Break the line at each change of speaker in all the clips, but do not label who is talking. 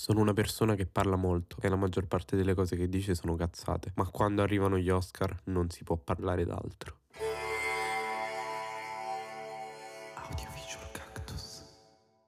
Sono una persona che parla molto e la maggior parte delle cose che dice sono cazzate, ma quando arrivano gli Oscar non si può parlare d'altro.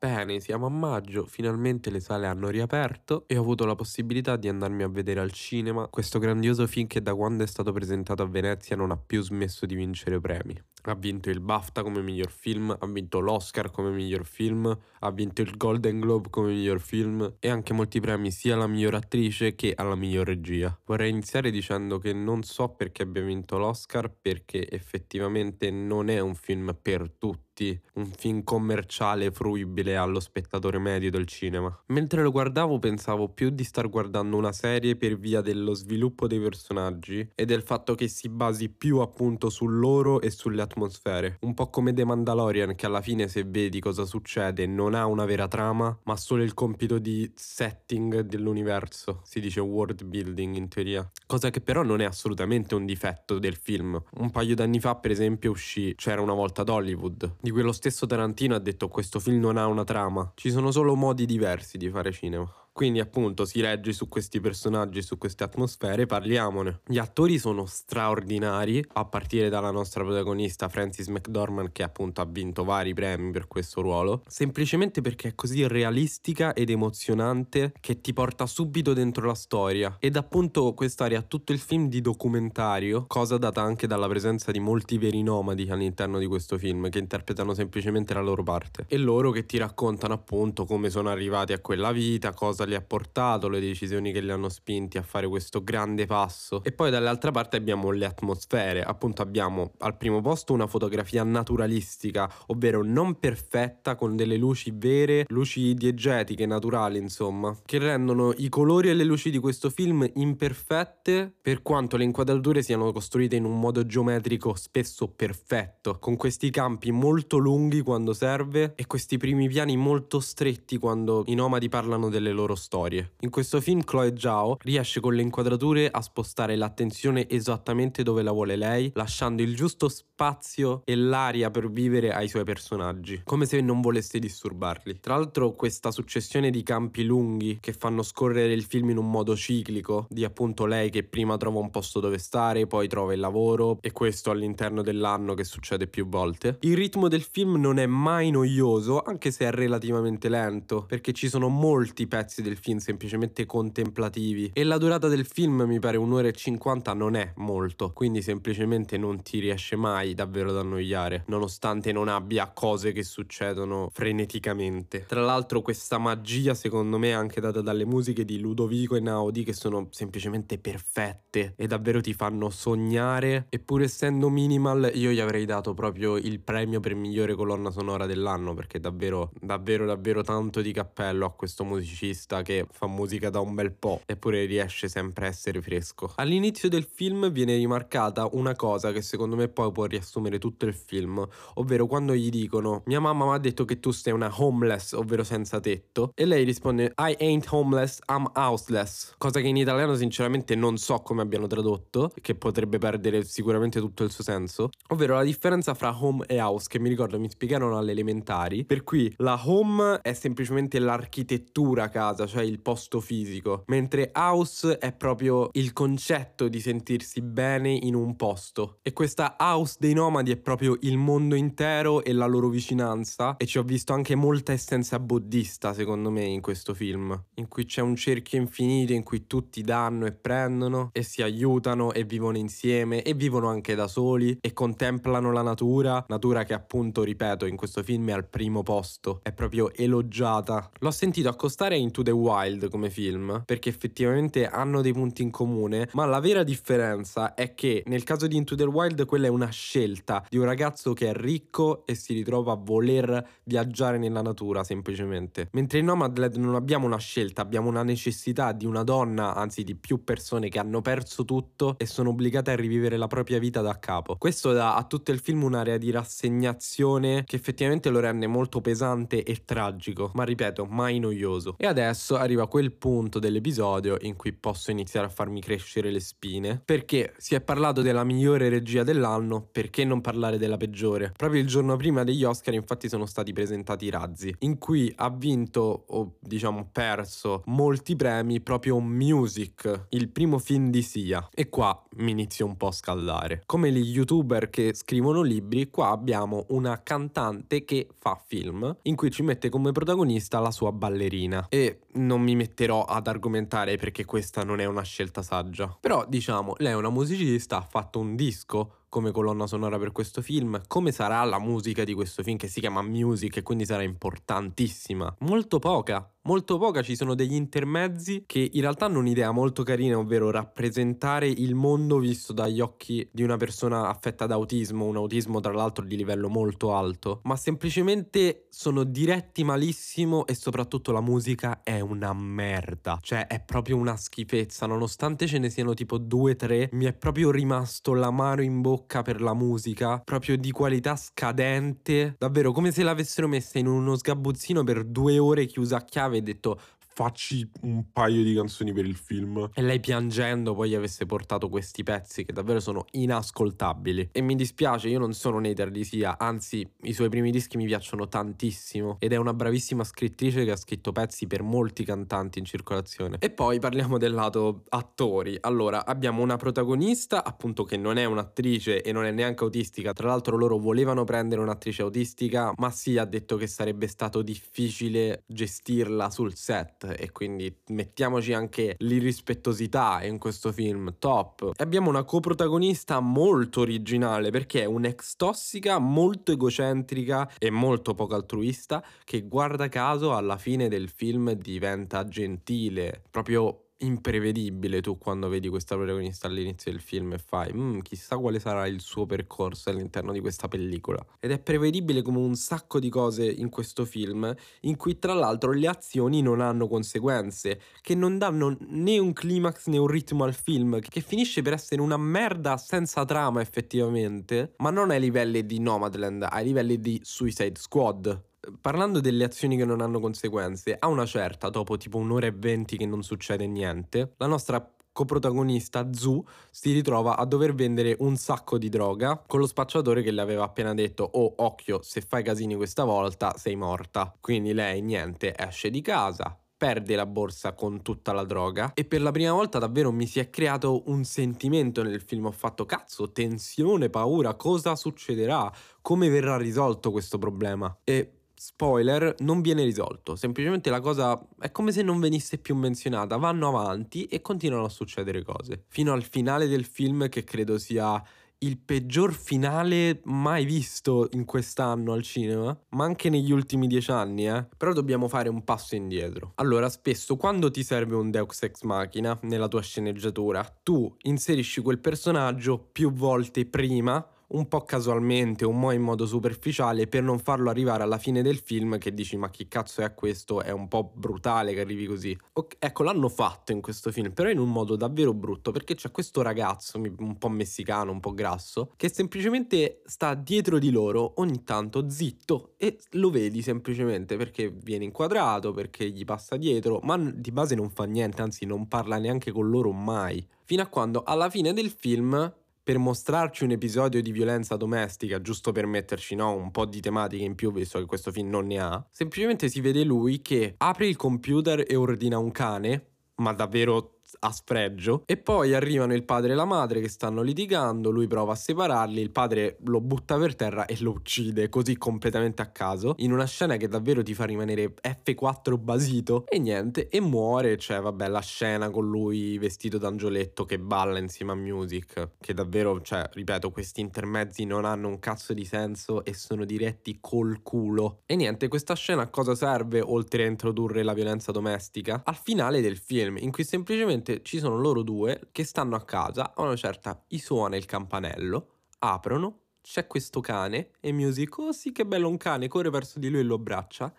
Bene, siamo a maggio, finalmente le sale hanno riaperto e ho avuto la possibilità di andarmi a vedere al cinema questo grandioso film che da quando è stato presentato a Venezia non ha più smesso di vincere premi. Ha vinto il BAFTA come miglior film, ha vinto l'Oscar come miglior film, ha vinto il Golden Globe come miglior film e anche molti premi sia alla miglior attrice che alla miglior regia. Vorrei iniziare dicendo che non so perché abbia vinto l'Oscar perché effettivamente non è un film per tutti un film commerciale fruibile allo spettatore medio del cinema. Mentre lo guardavo pensavo più di star guardando una serie per via dello sviluppo dei personaggi e del fatto che si basi più appunto su loro e sulle atmosfere. Un po' come The Mandalorian che alla fine se vedi cosa succede non ha una vera trama ma solo il compito di setting dell'universo. Si dice world building in teoria. Cosa che però non è assolutamente un difetto del film. Un paio d'anni fa per esempio uscì C'era una volta ad Hollywood di cui lo stesso Tarantino ha detto questo film non ha una trama, ci sono solo modi diversi di fare cinema. Quindi appunto si regge su questi personaggi, su queste atmosfere, parliamone. Gli attori sono straordinari, a partire dalla nostra protagonista Frances McDormand che appunto ha vinto vari premi per questo ruolo, semplicemente perché è così realistica ed emozionante che ti porta subito dentro la storia. Ed appunto quest'area ha tutto il film di documentario, cosa data anche dalla presenza di molti veri nomadi all'interno di questo film che interpretano semplicemente la loro parte. E loro che ti raccontano appunto come sono arrivati a quella vita, cosa li ha portato, le decisioni che li hanno spinti a fare questo grande passo. E poi dall'altra parte abbiamo le atmosfere, appunto abbiamo al primo posto una fotografia naturalistica, ovvero non perfetta con delle luci vere, luci diegetiche, naturali insomma, che rendono i colori e le luci di questo film imperfette per quanto le inquadrature siano costruite in un modo geometrico spesso perfetto, con questi campi molto lunghi quando serve e questi primi piani molto stretti quando i nomadi parlano delle loro storie. In questo film Chloe Zhao riesce con le inquadrature a spostare l'attenzione esattamente dove la vuole lei, lasciando il giusto spazio e l'aria per vivere ai suoi personaggi, come se non volesse disturbarli. Tra l'altro questa successione di campi lunghi che fanno scorrere il film in un modo ciclico, di appunto lei che prima trova un posto dove stare, poi trova il lavoro e questo all'interno dell'anno che succede più volte. Il ritmo del film non è mai noioso, anche se è relativamente lento, perché ci sono molti pezzi pezzi del film semplicemente contemplativi. E la durata del film mi pare un'ora e cinquanta non è molto, quindi semplicemente non ti riesce mai davvero ad annoiare, nonostante non abbia cose che succedono freneticamente. Tra l'altro questa magia secondo me è anche data dalle musiche di Ludovico e Naudi che sono semplicemente perfette e davvero ti fanno sognare. E pur essendo minimal io gli avrei dato proprio il premio per migliore colonna sonora dell'anno perché davvero davvero davvero tanto di cappello a questo musicista artista che fa musica da un bel po', eppure riesce sempre a essere fresco. All'inizio del film viene rimarcata una cosa che secondo me poi può riassumere tutto il film, ovvero quando gli dicono mia mamma mi ha detto che tu sei una homeless, ovvero senza tetto, e lei risponde I ain't homeless, I'm houseless, cosa che in italiano sinceramente non so come abbiano tradotto, che potrebbe perdere sicuramente tutto il suo senso, ovvero la differenza fra home e house che mi ricordo mi spiegarono alle elementari, per cui la home è semplicemente l'architettura casa, casa, cioè il posto fisico, mentre house è proprio il concetto di sentirsi bene in un posto. E questa house dei nomadi è proprio il mondo intero e la loro vicinanza e ci ho visto anche molta essenza buddista secondo me in questo film, in cui c'è un cerchio infinito in cui tutti danno e prendono e si aiutano e vivono insieme e vivono anche da soli e contemplano la natura, natura che appunto, ripeto, in questo film è al primo posto, è proprio elogiata. L'ho sentito accostare in Into the Wild come film, perché effettivamente hanno dei punti in comune, ma la vera differenza è che nel caso di Into the Wild quella è una scelta di un ragazzo che è ricco e si ritrova a voler viaggiare nella natura semplicemente. Mentre in Nomadland non abbiamo una scelta, abbiamo una necessità di una donna, anzi di più persone che hanno perso tutto e sono obbligate a rivivere la propria vita da capo. Questo dà a tutto il film un'area di rassegnazione che effettivamente lo rende molto pesante e tragico, ma ripeto, mai noioso. E adesso adesso arriva quel punto dell'episodio in cui posso iniziare a farmi crescere le spine, perché si è parlato della migliore regia dell'anno, perché non parlare della peggiore? Proprio il giorno prima degli Oscar infatti sono stati presentati i razzi, in cui ha vinto o diciamo perso molti premi proprio Music, il primo film di Sia. E qua mi inizio un po' a scaldare. Come gli youtuber che scrivono libri, qua abbiamo una cantante che fa film in cui ci mette come protagonista la sua ballerina. E non mi metterò ad argomentare perché questa non è una scelta saggia. Però diciamo, lei è una musicista, ha fatto un disco come colonna sonora per questo film, come sarà la musica di questo film che si chiama Music e quindi sarà importantissima. Molto poca, molto poca, ci sono degli intermezzi che in realtà hanno un'idea molto carina, ovvero rappresentare il mondo visto dagli occhi di una persona affetta da autismo, un autismo tra l'altro di livello molto alto, ma semplicemente sono diretti malissimo e soprattutto la musica è una merda, cioè è proprio una schifezza, nonostante ce ne siano tipo due o tre, mi è proprio rimasto l'amaro in bocca per la musica, proprio di qualità scadente, davvero come se l'avessero messa in uno sgabuzzino per due ore chiusa a chiave e detto
facci un paio di canzoni per il film.
E lei piangendo poi avesse portato questi pezzi che davvero sono inascoltabili. E mi dispiace, io non sono un hater di Sia, anzi i suoi primi dischi mi piacciono tantissimo ed è una bravissima scrittrice che ha scritto pezzi per molti cantanti in circolazione. E poi parliamo del lato attori. Allora, abbiamo una protagonista appunto che non è un'attrice e non è neanche autistica, tra l'altro loro volevano prendere un'attrice autistica, ma Sia ha detto che sarebbe stato difficile gestirla sul set e quindi mettiamoci anche l'irrispettosità in questo film, top. Abbiamo una coprotagonista molto originale perché è un'ex tossica molto egocentrica e molto poco altruista che guarda caso alla fine del film diventa gentile, proprio imprevedibile tu quando vedi questa protagonista all'inizio del film e fai mm, chissà quale sarà il suo percorso all'interno di questa pellicola. Ed è prevedibile come un sacco di cose in questo film in cui tra l'altro le azioni non hanno conseguenze che non danno né un climax né un ritmo al film che finisce per essere una merda senza trama effettivamente ma non ai livelli di Nomadland ai livelli di Suicide Squad parlando delle azioni che non hanno conseguenze, a una certa, dopo tipo un'ora e venti che non succede niente, la nostra coprotagonista Zu si ritrova a dover vendere un sacco di droga con lo spacciatore che le aveva appena detto oh occhio se fai casini questa volta sei morta. Quindi lei niente esce di casa perde la borsa con tutta la droga e per la prima volta davvero mi si è creato un sentimento nel film. Ho fatto cazzo tensione paura cosa succederà? Come verrà risolto questo problema? E spoiler, non viene risolto. Semplicemente la cosa è come se non venisse più menzionata. Vanno avanti e continuano a succedere cose. Fino al finale del film, che credo sia il peggior finale mai visto in quest'anno al cinema, ma anche negli ultimi dieci anni, eh. Però dobbiamo fare un passo indietro. Allora, spesso quando ti serve un Deus Ex Machina nella tua sceneggiatura, tu inserisci quel personaggio più volte prima un po' casualmente, un po' in modo superficiale per non farlo arrivare alla fine del film che dici ma chi cazzo è questo? È un po' brutale che arrivi così. Okay, ecco, l'hanno fatto in questo film, però in un modo davvero brutto perché c'è questo ragazzo un po' messicano, un po' grasso, che semplicemente sta dietro di loro ogni tanto zitto e lo vedi semplicemente perché viene inquadrato, perché gli passa dietro, ma di base non fa niente, anzi non parla neanche con loro mai. Fino a quando alla fine del film per mostrarci un episodio di violenza domestica, giusto per metterci no, un po' di tematiche in più, visto che questo film non ne ha, semplicemente si vede lui che apre il computer e ordina un cane, ma davvero a sfregio e poi arrivano il padre e la madre che stanno litigando, lui prova a separarli, il padre lo butta per terra e lo uccide così completamente a caso, in una scena che davvero ti fa rimanere F4 basito e niente, e muore, cioè vabbè la scena con lui vestito d'angioletto che balla insieme a Music, che davvero, cioè ripeto, questi intermezzi non hanno un cazzo di senso e sono diretti col culo. E niente, questa scena a cosa serve oltre a introdurre la violenza domestica? Al finale del film, in cui semplicemente praticamente ci sono loro due che stanno a casa, a una certa gli suona il campanello, aprono, c'è questo cane e Music, oh sì che bello un cane, corre verso di lui e lo abbraccia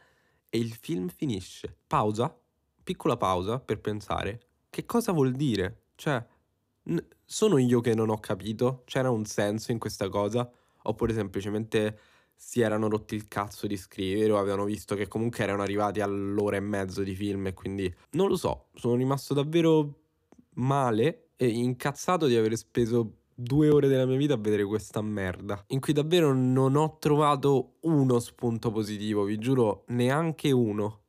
e il film finisce. Pausa, piccola pausa per pensare, che cosa vuol dire? Cioè, n- sono io che non ho capito? C'era un senso in questa cosa? Oppure semplicemente si erano rotti il cazzo di scrivere o avevano visto che comunque erano arrivati all'ora e mezzo di film e quindi non lo so, sono rimasto davvero male e incazzato di aver speso due ore della mia vita a vedere questa merda, in cui davvero non ho trovato uno spunto positivo, vi giuro, neanche uno.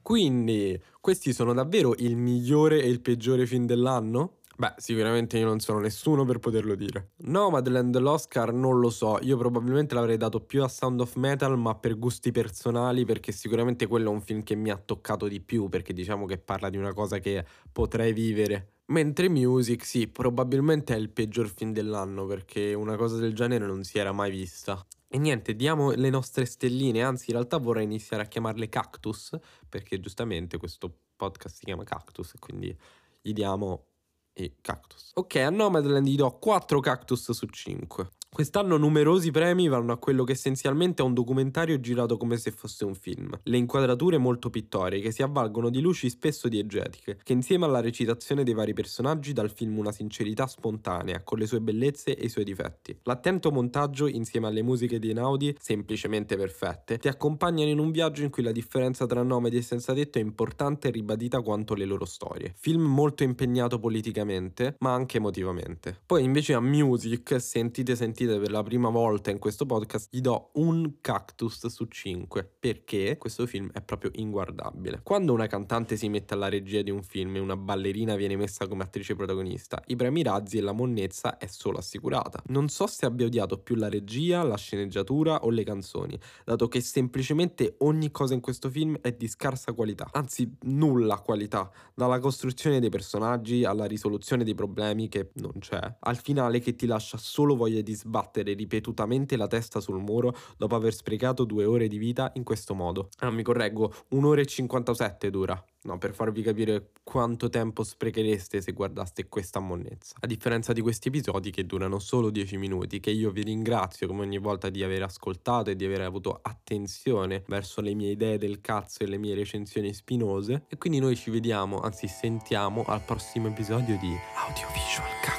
Quindi, questi sono davvero il migliore e il peggiore film dell'anno? Beh, sicuramente io non sono nessuno per poterlo dire. Nomadland l'Oscar non lo so, io probabilmente l'avrei dato più a Sound of Metal, ma per gusti personali, perché sicuramente quello è un film che mi ha toccato di più, perché diciamo che parla di una cosa che potrei vivere. Mentre Music, sì, probabilmente è il peggior film dell'anno, perché una cosa del genere non si era mai vista. E niente, diamo le nostre stelline, anzi in realtà vorrei iniziare a chiamarle cactus, perché giustamente questo podcast si chiama Cactus, quindi gli diamo e cactus. Ok, a Nomadland gli do 4 cactus su 5. Quest'anno numerosi premi vanno a quello che essenzialmente è un documentario girato come se fosse un film. Le inquadrature molto pittoriche si avvalgono di luci spesso diegetiche, che insieme alla recitazione dei vari personaggi dà al film una sincerità spontanea, con le sue bellezze e i suoi difetti. L'attento montaggio, insieme alle musiche di Einaudi, semplicemente perfette, ti accompagnano in un viaggio in cui la differenza tra nomadi e senza tetto è importante e ribadita quanto le loro storie. Film molto impegnato politicamente, ma anche emotivamente. Poi invece a Music, sentite sentite sentite per la prima volta in questo podcast, gli do un cactus su 5 perché questo film è proprio inguardabile. Quando una cantante si mette alla regia di un film e una ballerina viene messa come attrice protagonista, i premi razzi e la monnezza è solo assicurata. Non so se abbia odiato più la regia, la sceneggiatura o le canzoni, dato che semplicemente ogni cosa in questo film è di scarsa qualità, anzi nulla qualità, dalla costruzione dei personaggi alla risoluzione dei problemi che non c'è, al finale che ti lascia solo voglia di sbagliare sbattere ripetutamente la testa sul muro dopo aver sprecato due ore di vita in questo modo. Ah, mi correggo, un'ora e 57 dura. No, per farvi capire quanto tempo sprechereste se guardaste questa monnezza. A differenza di questi episodi che durano solo 10 minuti, che io vi ringrazio come ogni volta di aver ascoltato e di aver avuto attenzione verso le mie idee del cazzo e le mie recensioni spinose. E quindi noi ci vediamo, anzi sentiamo al prossimo episodio di Audiovisual Cazzo.